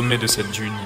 Sommet de cette dune.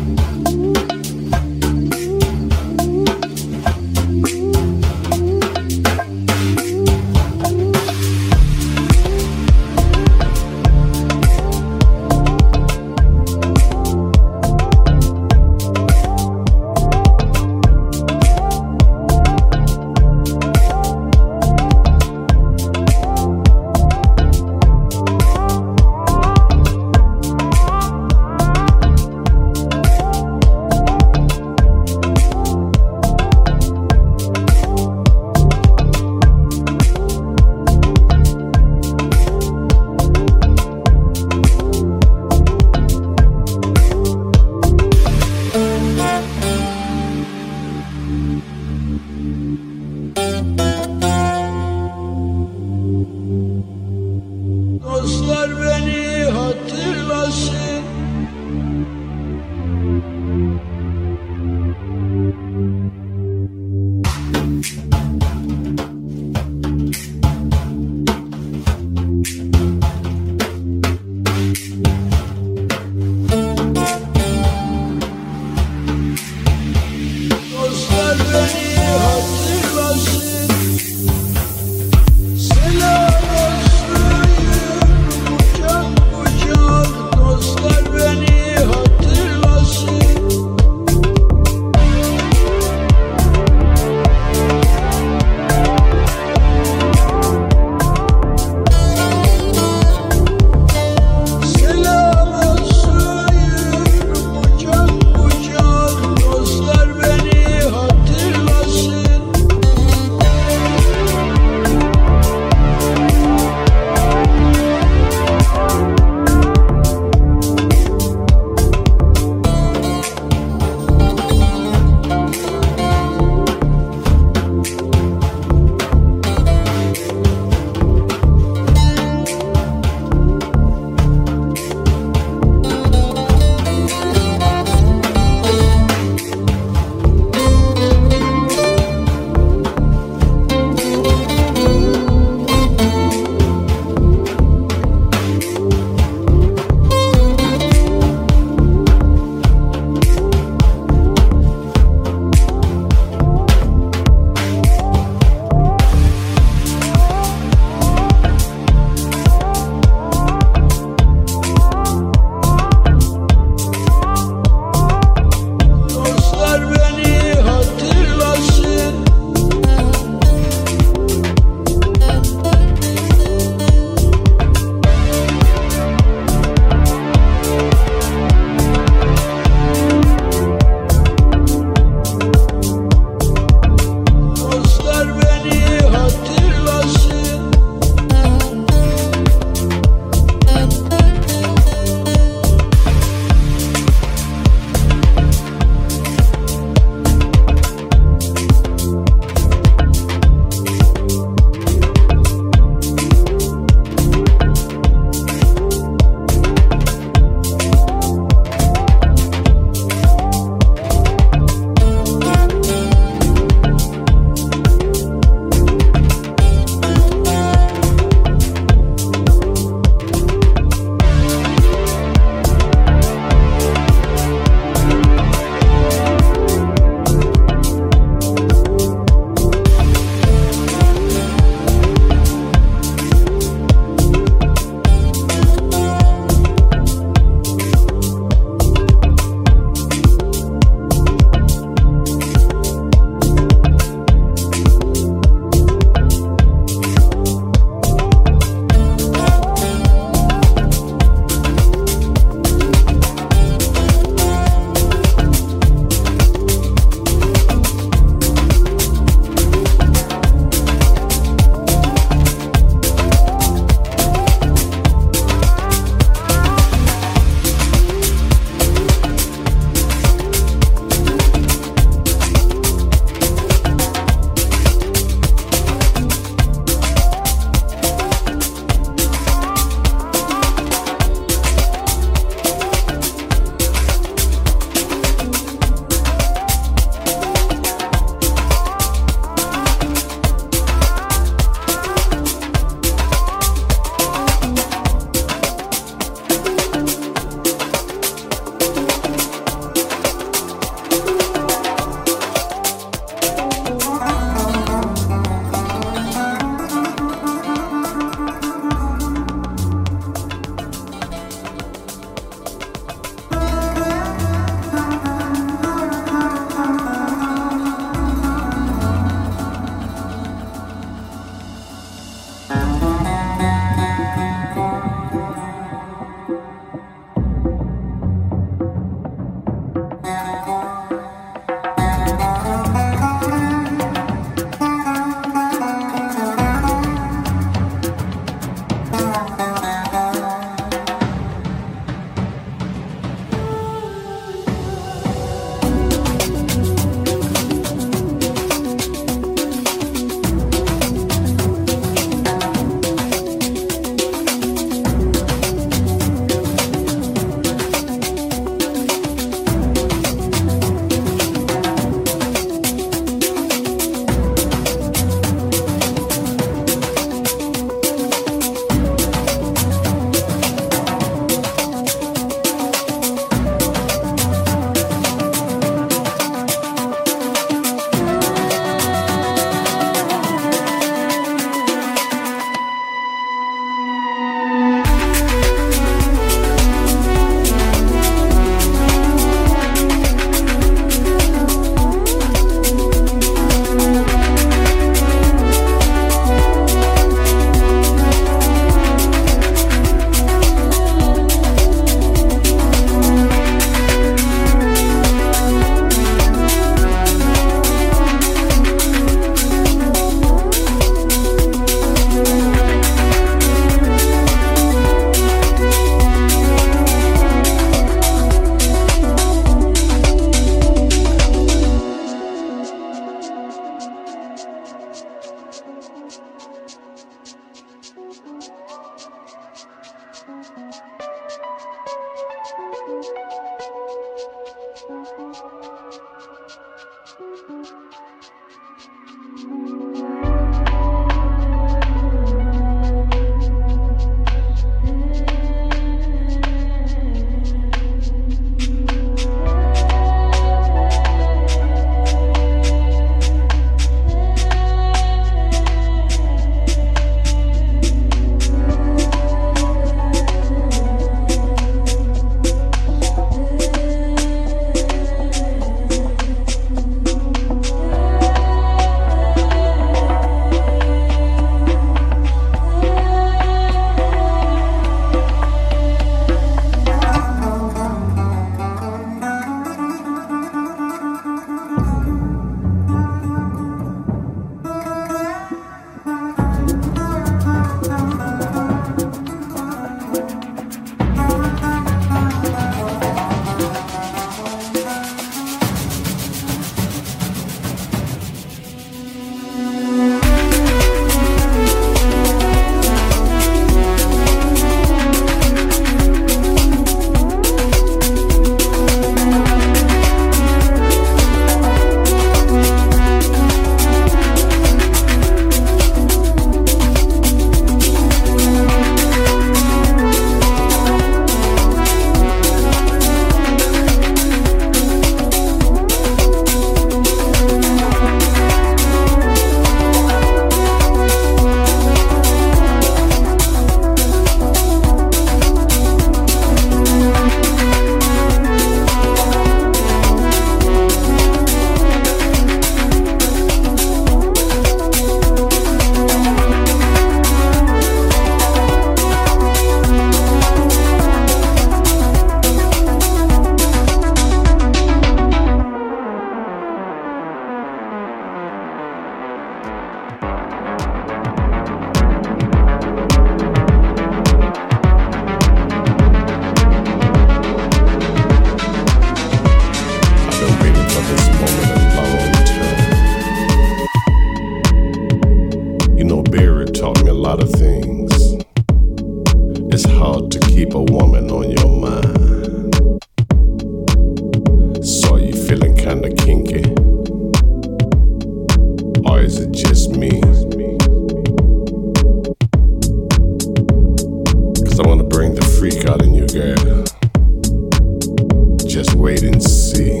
And see.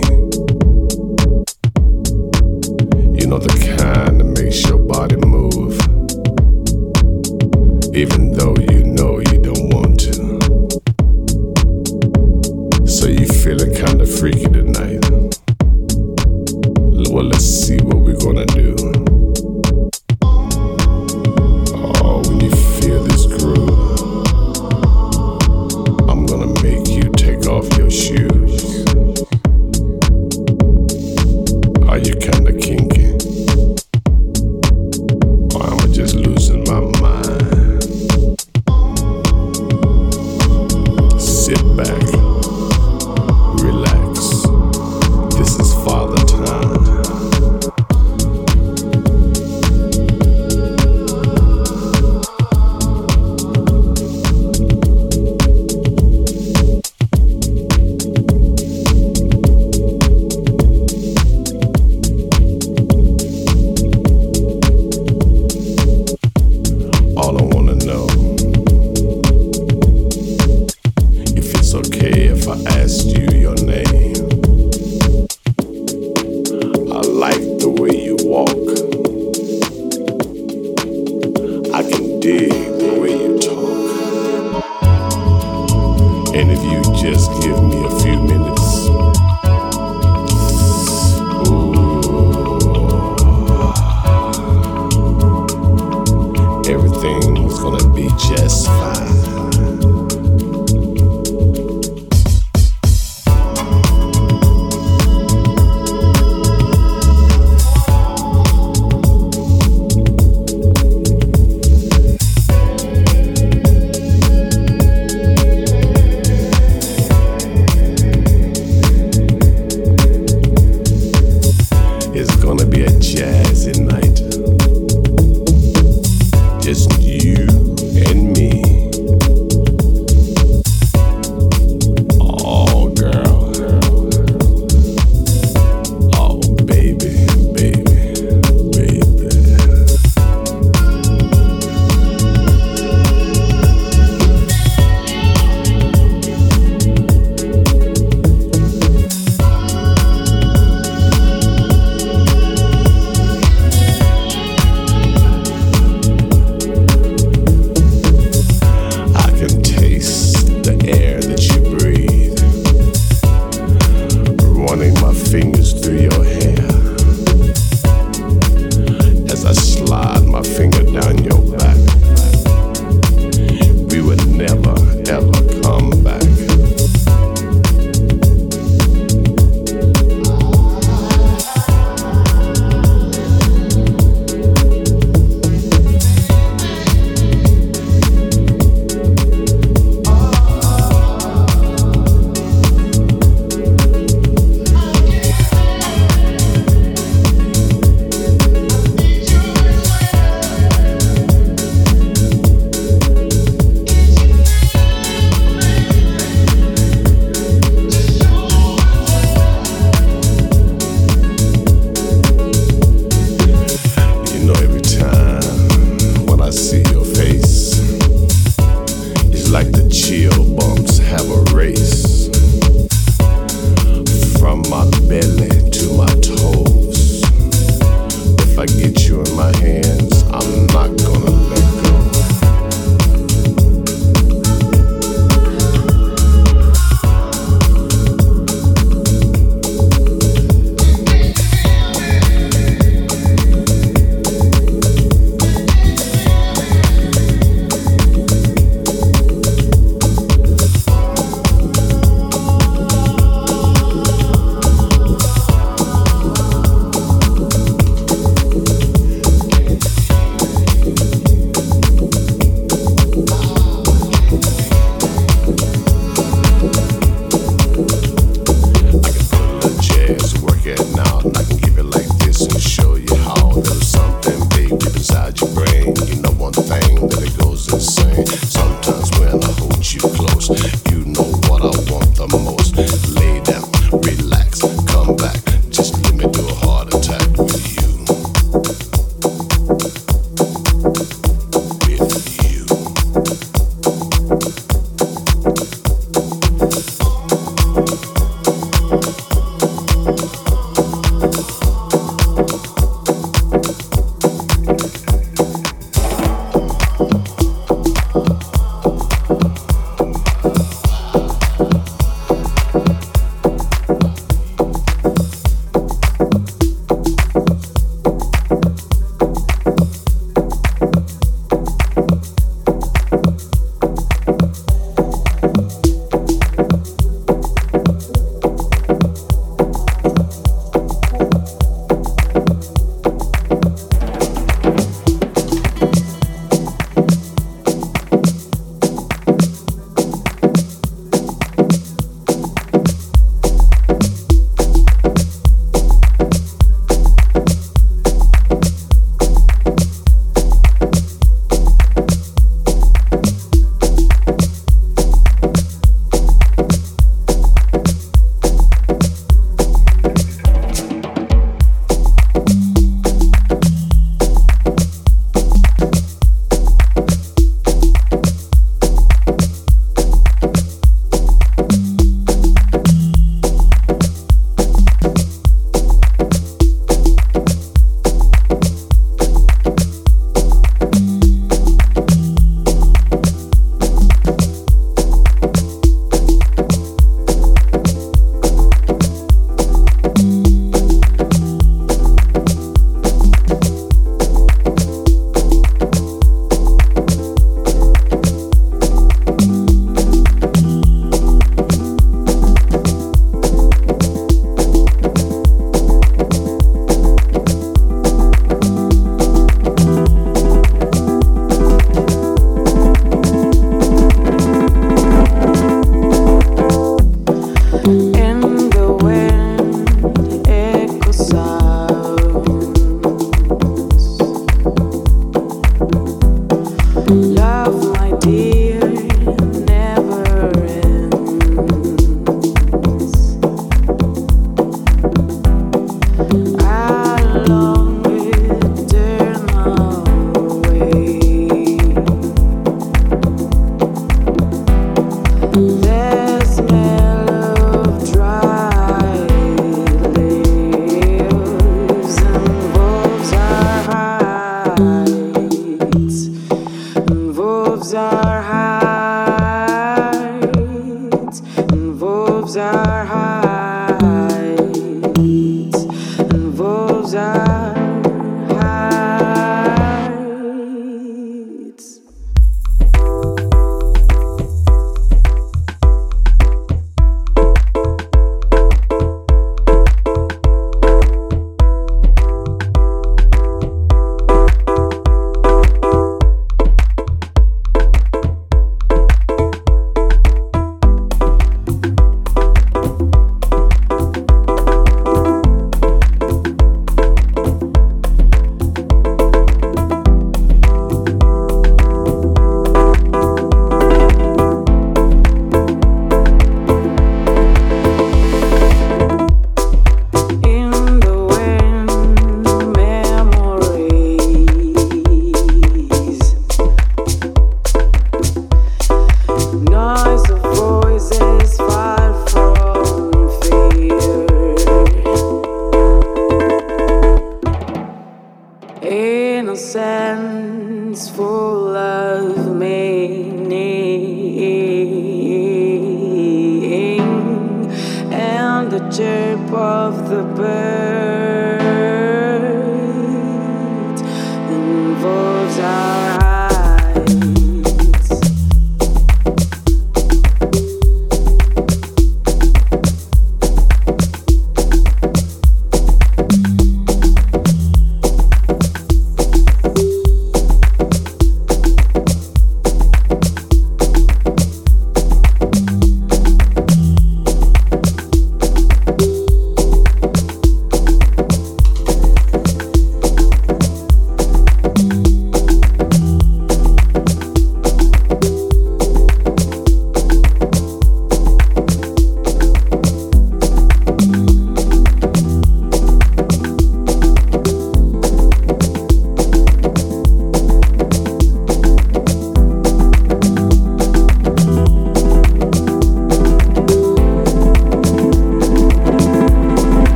You know the kind